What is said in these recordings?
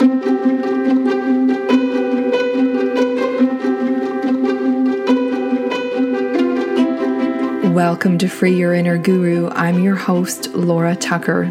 Welcome to Free Your Inner Guru. I'm your host, Laura Tucker.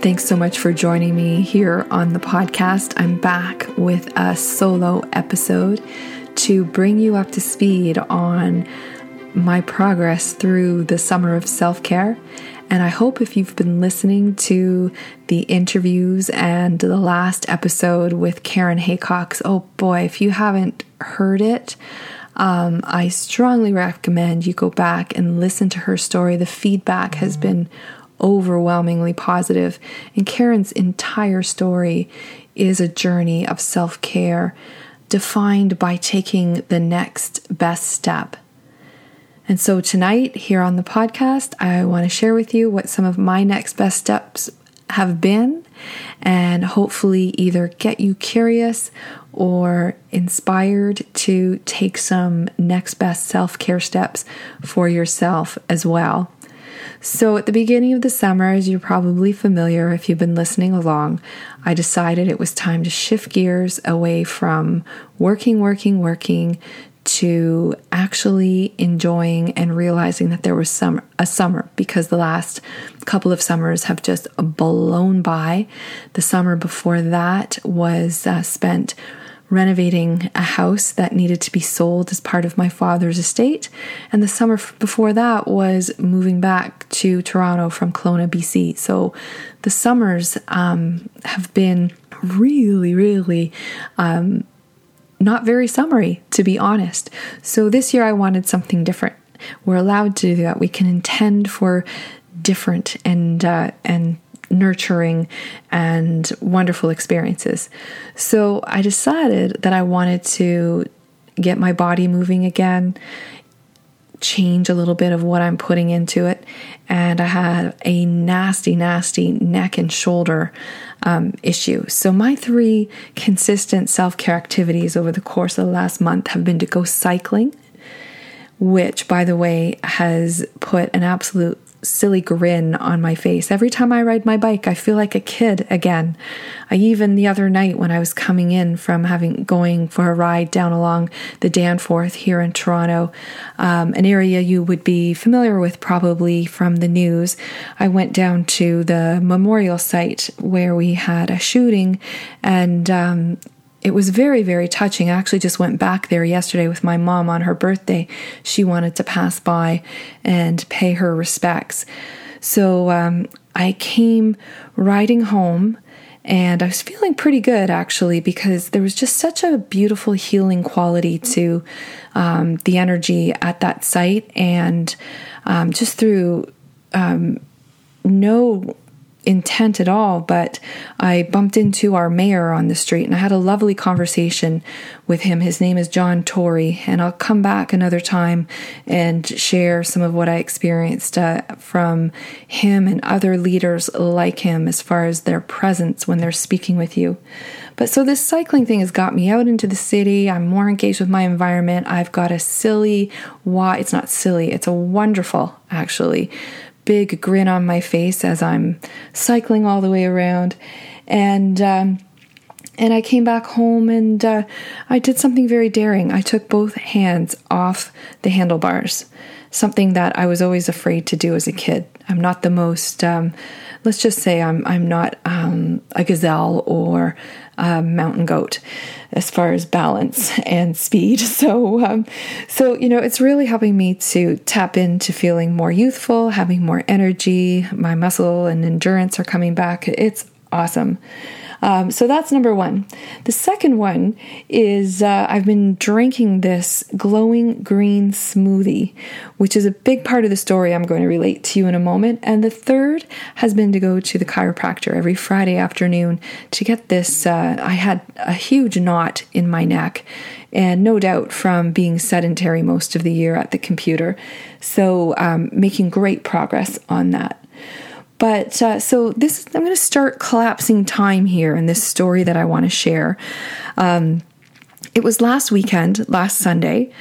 Thanks so much for joining me here on the podcast. I'm back with a solo episode to bring you up to speed on my progress through the summer of self care. And I hope if you've been listening to the interviews and the last episode with Karen Haycox, oh boy, if you haven't heard it, um, I strongly recommend you go back and listen to her story. The feedback has been overwhelmingly positive, and Karen's entire story is a journey of self care defined by taking the next best step. And so tonight, here on the podcast, I want to share with you what some of my next best steps have been and hopefully either get you curious or inspired to take some next best self care steps for yourself as well. So, at the beginning of the summer, as you're probably familiar if you've been listening along, I decided it was time to shift gears away from working, working, working to actually enjoying and realizing that there was some a summer because the last couple of summers have just blown by. The summer before that was uh, spent renovating a house that needed to be sold as part of my father's estate. And the summer before that was moving back to Toronto from Kelowna, BC. So the summers um, have been really, really um, not very summery, to be honest. So this year I wanted something different. We're allowed to do that. We can intend for different and uh, and nurturing and wonderful experiences. So I decided that I wanted to get my body moving again, change a little bit of what I'm putting into it. And I had a nasty, nasty neck and shoulder um, issue. So, my three consistent self care activities over the course of the last month have been to go cycling, which, by the way, has put an absolute silly grin on my face. Every time I ride my bike, I feel like a kid again. I even the other night when I was coming in from having going for a ride down along the Danforth here in Toronto, um, an area you would be familiar with probably from the news, I went down to the memorial site where we had a shooting and um, it was very, very touching. I actually just went back there yesterday with my mom on her birthday. She wanted to pass by and pay her respects. So um, I came riding home and I was feeling pretty good actually because there was just such a beautiful healing quality to um, the energy at that site and um, just through um, no intent at all, but I bumped into our mayor on the street and I had a lovely conversation with him. His name is John Tory, and I'll come back another time and share some of what I experienced uh, from him and other leaders like him as far as their presence when they're speaking with you. But so this cycling thing has got me out into the city. I'm more engaged with my environment. I've got a silly, why it's not silly, it's a wonderful actually big grin on my face as I'm cycling all the way around. And, um, and I came back home and uh, I did something very daring. I took both hands off the handlebars, something that I was always afraid to do as a kid. I'm not the most, um, let's just say, I'm I'm not um, a gazelle or a mountain goat as far as balance and speed. So, um, so you know, it's really helping me to tap into feeling more youthful, having more energy. My muscle and endurance are coming back. It's awesome. Um, so that's number one. The second one is uh, I've been drinking this glowing green smoothie, which is a big part of the story I'm going to relate to you in a moment. And the third has been to go to the chiropractor every Friday afternoon to get this. Uh, I had a huge knot in my neck and no doubt from being sedentary most of the year at the computer. So, um, making great progress on that. But uh, so this, I'm going to start collapsing time here in this story that I want to share. Um, it was last weekend, last Sunday,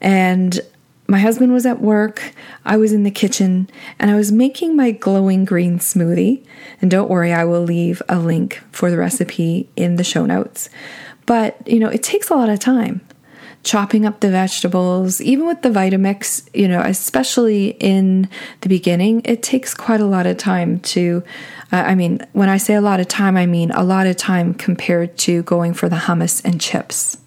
and my husband was at work, I was in the kitchen, and I was making my glowing green smoothie. And don't worry, I will leave a link for the recipe in the show notes. But, you know, it takes a lot of time chopping up the vegetables, even with the Vitamix, you know, especially in the beginning, it takes quite a lot of time to. Uh, I mean, when I say a lot of time, I mean a lot of time compared to going for the hummus and chips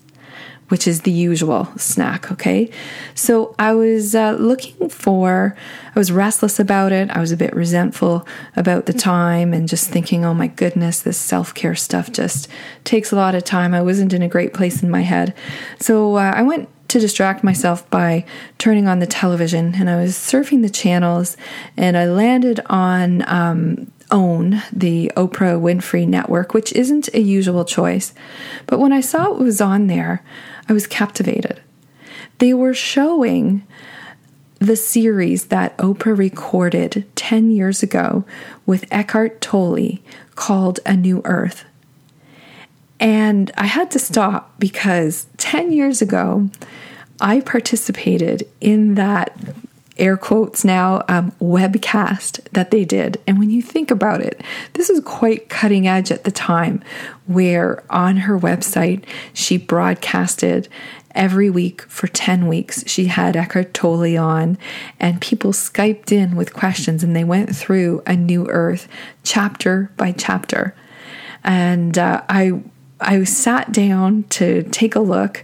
which is the usual snack. Okay. So I was uh, looking for, I was restless about it. I was a bit resentful about the time and just thinking, oh my goodness, this self care stuff just takes a lot of time. I wasn't in a great place in my head. So uh, I went to distract myself by turning on the television and I was surfing the channels and I landed on um, OWN the Oprah Winfrey Network, which isn't a usual choice. But when I saw it was on there, I was captivated. They were showing the series that Oprah recorded 10 years ago with Eckhart Tolle called A New Earth. And I had to stop because 10 years ago, I participated in that air quotes now um, webcast that they did. And when you think about it, this is quite cutting edge at the time, where on her website she broadcasted every week for 10 weeks. She had Eckhart Tolle on, and people Skyped in with questions, and they went through a new earth chapter by chapter. And uh, I I sat down to take a look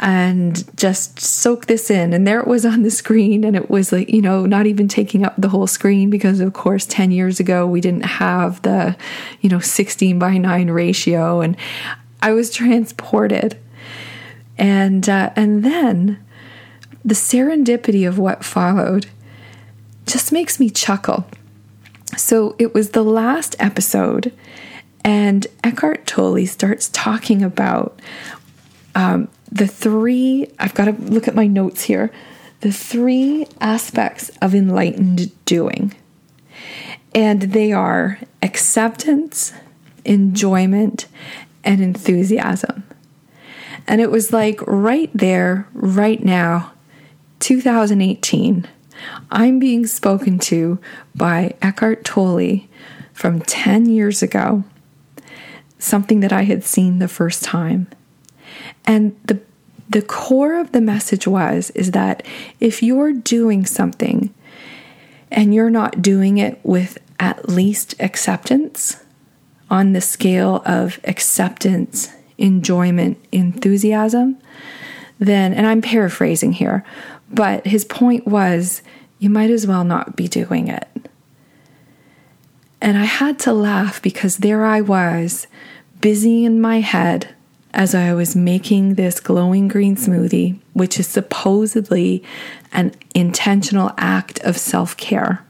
and just soak this in. And there it was on the screen, and it was like, you know, not even taking up the whole screen because, of course, 10 years ago we didn't have the, you know, 16 by 9 ratio. And I was transported. And, uh, and then the serendipity of what followed just makes me chuckle. So it was the last episode, and Eckhart Tolle starts talking about um, the three, I've got to look at my notes here, the three aspects of enlightened doing. And they are acceptance, enjoyment, and enthusiasm. And it was like right there, right now, 2018, I'm being spoken to by Eckhart Tolle from 10 years ago, something that I had seen the first time. And the the core of the message was is that if you're doing something and you're not doing it with at least acceptance on the scale of acceptance, enjoyment, enthusiasm, then, and I'm paraphrasing here, but his point was you might as well not be doing it. And I had to laugh because there I was, busy in my head as I was making this glowing green smoothie, which is supposedly an intentional act of self care.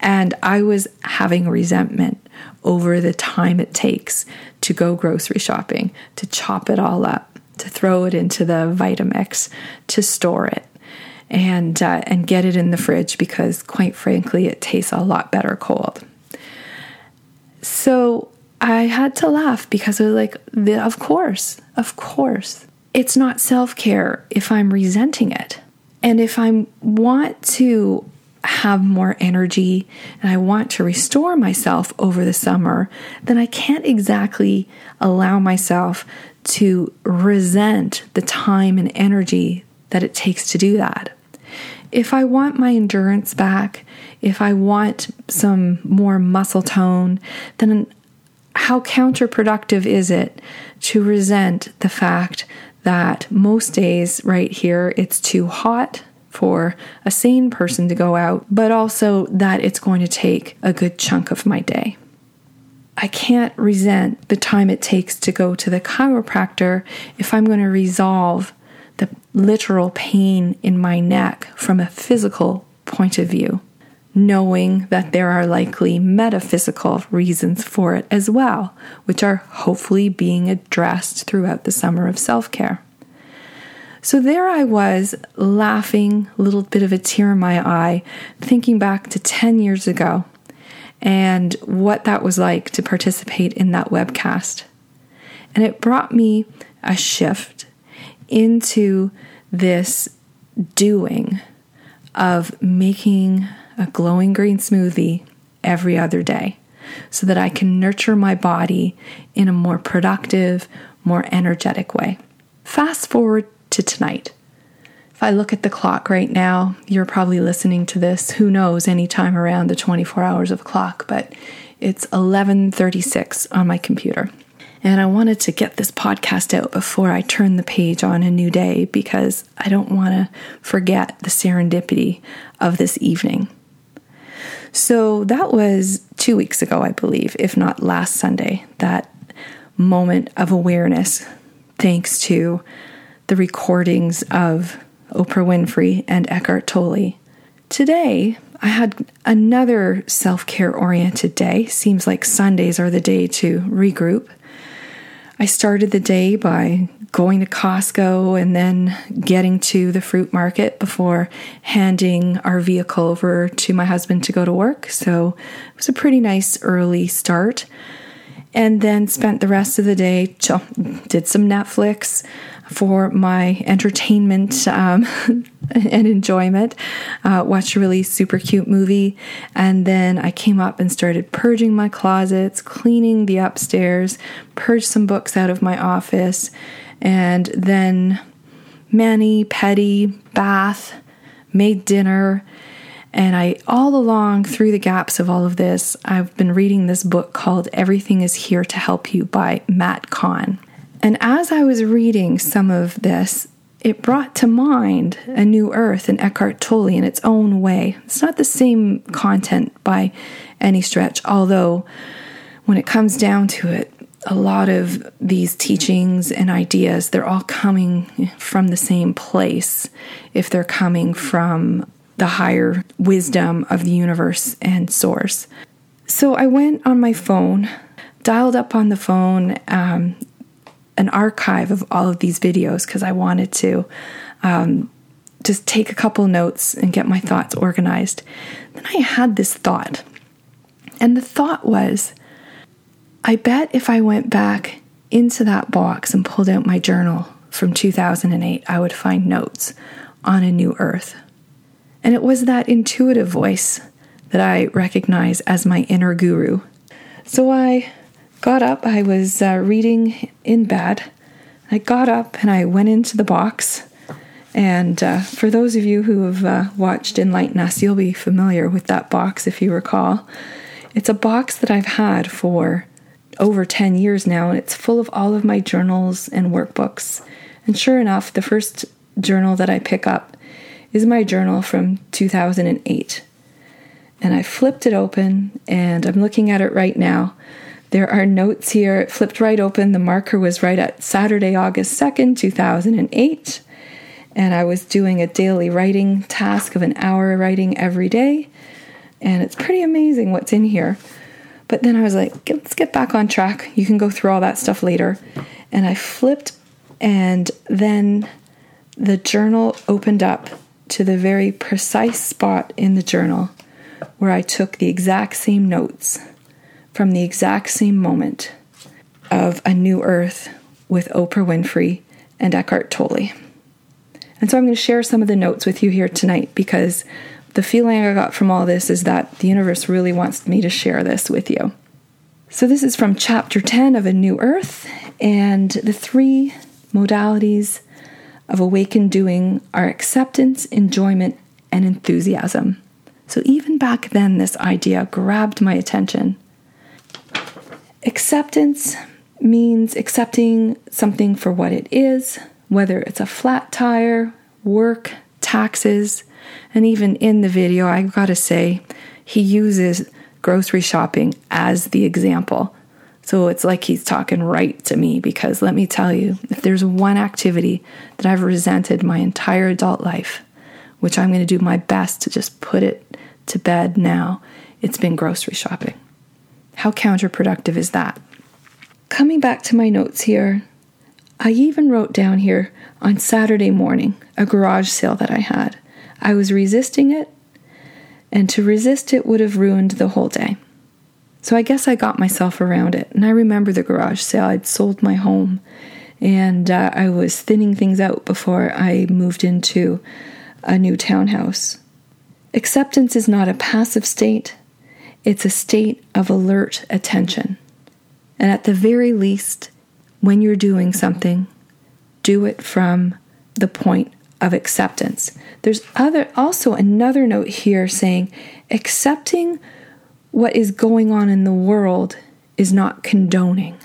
And I was having resentment over the time it takes to go grocery shopping, to chop it all up, to throw it into the Vitamix, to store it, and uh, and get it in the fridge because, quite frankly, it tastes a lot better cold. So I had to laugh because I was like, of course, of course. It's not self care if I'm resenting it. And if I want to have more energy and I want to restore myself over the summer, then I can't exactly allow myself to resent the time and energy that it takes to do that. If I want my endurance back, if I want some more muscle tone, then how counterproductive is it to resent the fact that most days right here it's too hot for a sane person to go out, but also that it's going to take a good chunk of my day. I can't resent the time it takes to go to the chiropractor if I'm going to resolve the literal pain in my neck from a physical point of view knowing that there are likely metaphysical reasons for it as well, which are hopefully being addressed throughout the summer of self care. So there I was, laughing, a little bit of a tear in my eye, thinking back to 10 years ago and what that was like to participate in that webcast. And it brought me a shift into this doing of making a glowing green smoothie every other day so that I can nurture my body in a more productive, more energetic way. Fast forward to tonight. If I look at the clock right now, you're probably listening to this, who knows, anytime around the 24 hours of clock, but it's 11:36 on my computer. And I wanted to get this podcast out before I turn the page on a new day because I don't want to forget the serendipity of this evening. So that was two weeks ago, I believe, if not last Sunday, that moment of awareness, thanks to the recordings of Oprah Winfrey and Eckhart Tolle. Today, I had another self care oriented day. Seems like Sundays are the day to regroup. I started the day by going to Costco and then getting to the fruit market before handing our vehicle over to my husband to go to work. So it was a pretty nice early start. And then spent the rest of the day, did some Netflix, for my entertainment um, and enjoyment. Uh, watched a really super cute movie, and then I came up and started purging my closets, cleaning the upstairs, purged some books out of my office, and then mani, petty, bath, made dinner. And I, all along through the gaps of all of this, I've been reading this book called Everything is Here to Help You by Matt Kahn. And as I was reading some of this, it brought to mind A New Earth and Eckhart Tolle in its own way. It's not the same content by any stretch, although when it comes down to it, a lot of these teachings and ideas, they're all coming from the same place if they're coming from the higher wisdom of the universe and source. So I went on my phone, dialed up on the phone um, an archive of all of these videos because I wanted to um, just take a couple notes and get my thoughts organized. Then I had this thought, and the thought was I bet if I went back into that box and pulled out my journal from 2008, I would find notes on a new earth. And it was that intuitive voice that I recognize as my inner guru. So I got up. I was uh, reading in bed. I got up and I went into the box. And uh, for those of you who have uh, watched Enlighten Us, you'll be familiar with that box if you recall. It's a box that I've had for over 10 years now, and it's full of all of my journals and workbooks. And sure enough, the first journal that I pick up is my journal from 2008. And I flipped it open, and I'm looking at it right now. There are notes here. It flipped right open. The marker was right at Saturday, August 2nd, 2008. And I was doing a daily writing task of an hour writing every day. And it's pretty amazing what's in here. But then I was like, let's get back on track. You can go through all that stuff later. And I flipped, and then the journal opened up to the very precise spot in the journal where I took the exact same notes from the exact same moment of A New Earth with Oprah Winfrey and Eckhart Tolle. And so I'm going to share some of the notes with you here tonight because the feeling I got from all this is that the universe really wants me to share this with you. So this is from chapter 10 of A New Earth, and the three modalities of awakened doing are acceptance, enjoyment, and enthusiasm. So even back then, this idea grabbed my attention. Acceptance means accepting something for what it is, whether it's a flat tire, work, taxes, and even in the video, I've got to say, he uses grocery shopping as the example. So it's like he's talking right to me because let me tell you, if there's one activity that I've resented my entire adult life, which I'm going to do my best to just put it to bed now, it's been grocery shopping. How counterproductive is that? Coming back to my notes here, I even wrote down here on Saturday morning a garage sale that I had. I was resisting it, and to resist it would have ruined the whole day. So I guess I got myself around it. And I remember the garage sale. I'd sold my home and uh, I was thinning things out before I moved into a new townhouse. Acceptance is not a passive state, it's a state of alert attention. And at the very least, when you're doing something, do it from the point of acceptance. There's other also another note here saying accepting what is going on in the world is not condoning.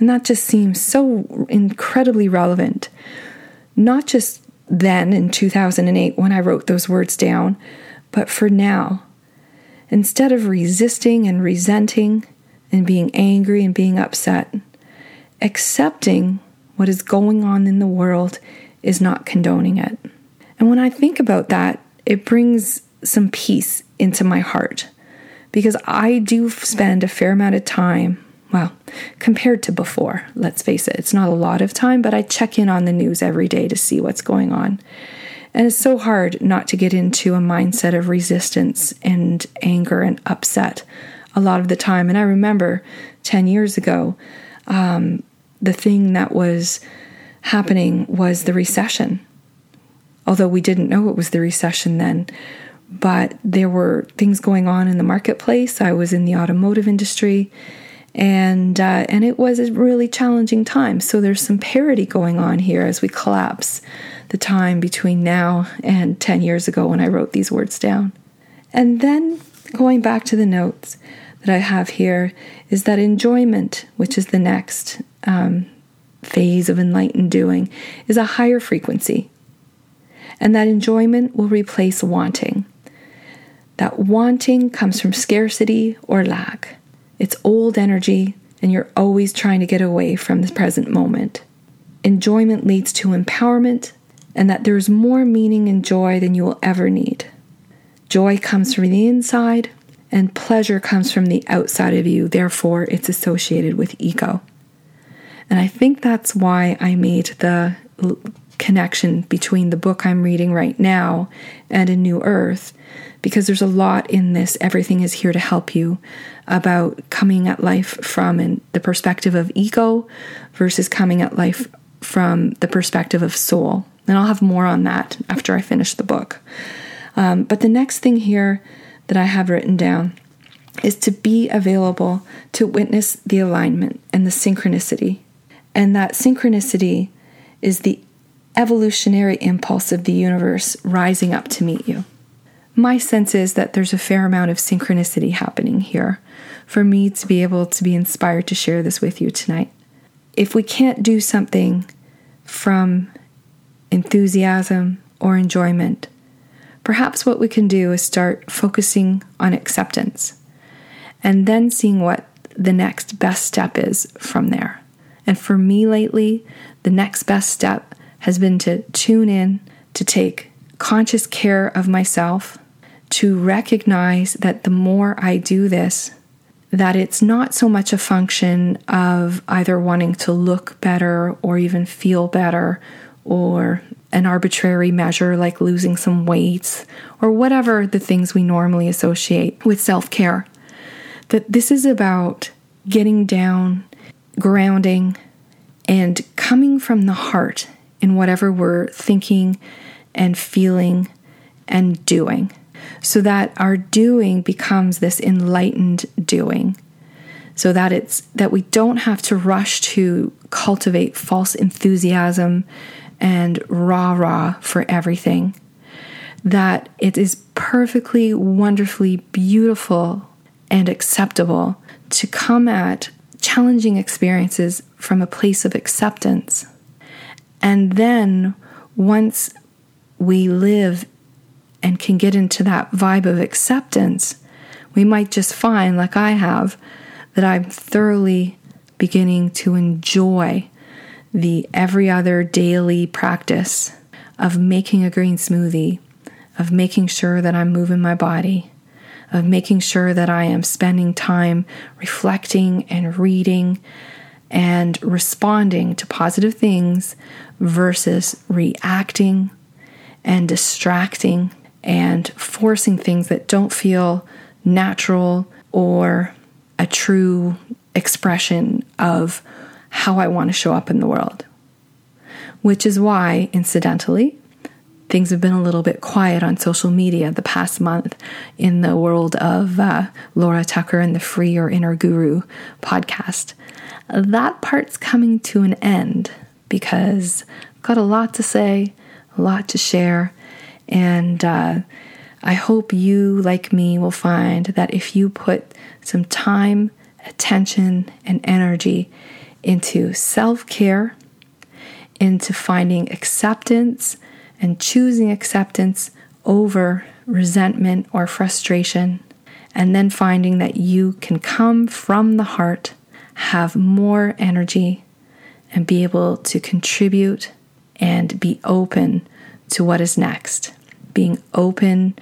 And that just seems so incredibly relevant. Not just then in 2008 when I wrote those words down, but for now. Instead of resisting and resenting and being angry and being upset, accepting what is going on in the world is not condoning it. And when I think about that, it brings some peace into my heart because I do spend a fair amount of time, well, compared to before, let's face it, it's not a lot of time, but I check in on the news every day to see what's going on. And it's so hard not to get into a mindset of resistance and anger and upset a lot of the time. And I remember 10 years ago, um, the thing that was happening was the recession. Although we didn't know it was the recession then, but there were things going on in the marketplace. I was in the automotive industry, and uh, and it was a really challenging time. So there's some parity going on here as we collapse the time between now and 10 years ago when I wrote these words down. And then going back to the notes that I have here is that enjoyment, which is the next um, phase of enlightened doing, is a higher frequency. And that enjoyment will replace wanting. That wanting comes from scarcity or lack. It's old energy, and you're always trying to get away from the present moment. Enjoyment leads to empowerment, and that there's more meaning and joy than you will ever need. Joy comes from the inside, and pleasure comes from the outside of you, therefore, it's associated with ego. And I think that's why I made the connection between the book I'm reading right now and A New Earth, because there's a lot in this. Everything is here to help you about coming at life from the perspective of ego versus coming at life from the perspective of soul. And I'll have more on that after I finish the book. Um, but the next thing here that I have written down is to be available to witness the alignment and the synchronicity and that synchronicity is the evolutionary impulse of the universe rising up to meet you. My sense is that there's a fair amount of synchronicity happening here for me to be able to be inspired to share this with you tonight. If we can't do something from enthusiasm or enjoyment, perhaps what we can do is start focusing on acceptance and then seeing what the next best step is from there. And for me lately, the next best step has been to tune in, to take conscious care of myself, to recognize that the more I do this, that it's not so much a function of either wanting to look better or even feel better or an arbitrary measure like losing some weight or whatever the things we normally associate with self care. That this is about getting down grounding, and coming from the heart in whatever we're thinking and feeling and doing, so that our doing becomes this enlightened doing. So that it's that we don't have to rush to cultivate false enthusiasm and rah rah for everything. That it is perfectly, wonderfully beautiful and acceptable to come at challenging experiences from a place of acceptance. And then once we live and can get into that vibe of acceptance, we might just find, like I have, that I'm thoroughly beginning to enjoy the every other daily practice of making a green smoothie, of making sure that I'm moving my body, of making sure that I am spending time reflecting and reading and responding to positive things versus reacting and distracting and forcing things that don't feel natural or a true expression of how I want to show up in the world. Which is why, incidentally, things have been a little bit quiet on social media the past month in the world of uh, Laura Tucker and the Free Your Inner Guru podcast. That part's coming to an end because I've got a lot to say, a lot to share, and uh, I hope you, like me, will find that if you put some time, attention, and energy into self care, into finding acceptance and choosing acceptance over resentment or frustration, and then finding that you can come from the heart, have more energy, and be able to contribute and be open to what is next. Being open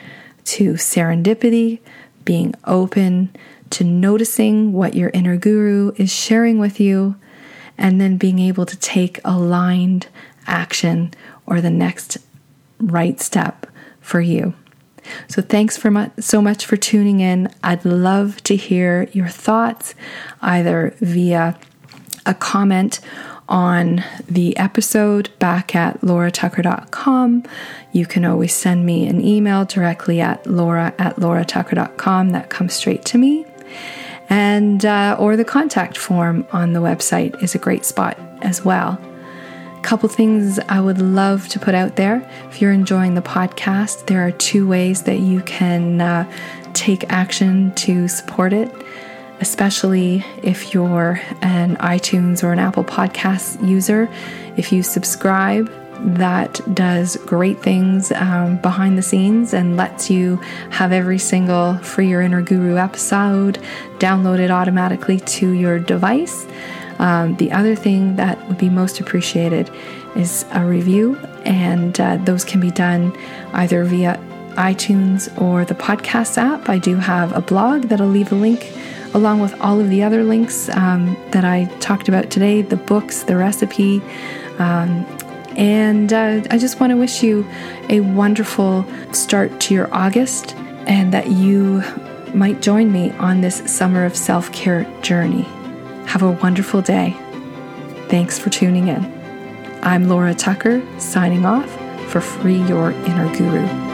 to serendipity, being open to noticing what your inner guru is sharing with you, and then being able to take aligned action or the next right step for you. So, thanks for much, so much for tuning in. I'd love to hear your thoughts either via a comment on the episode back at lauratucker.com. You can always send me an email directly at laura at lauratucker.com. That comes straight to me. And, uh, or the contact form on the website is a great spot as well A couple things I would love to put out there. If you're enjoying the podcast, there are two ways that you can uh, take action to support it, especially if you're an iTunes or an Apple Podcast user. If you subscribe, that does great things um, behind the scenes and lets you have every single Free Your Inner Guru episode downloaded automatically to your device. Um, the other thing that would be most appreciated is a review, and uh, those can be done either via iTunes or the podcast app. I do have a blog that I'll leave a link along with all of the other links um, that I talked about today the books, the recipe. Um, and uh, I just want to wish you a wonderful start to your August and that you might join me on this summer of self care journey. Have a wonderful day. Thanks for tuning in. I'm Laura Tucker, signing off for Free Your Inner Guru.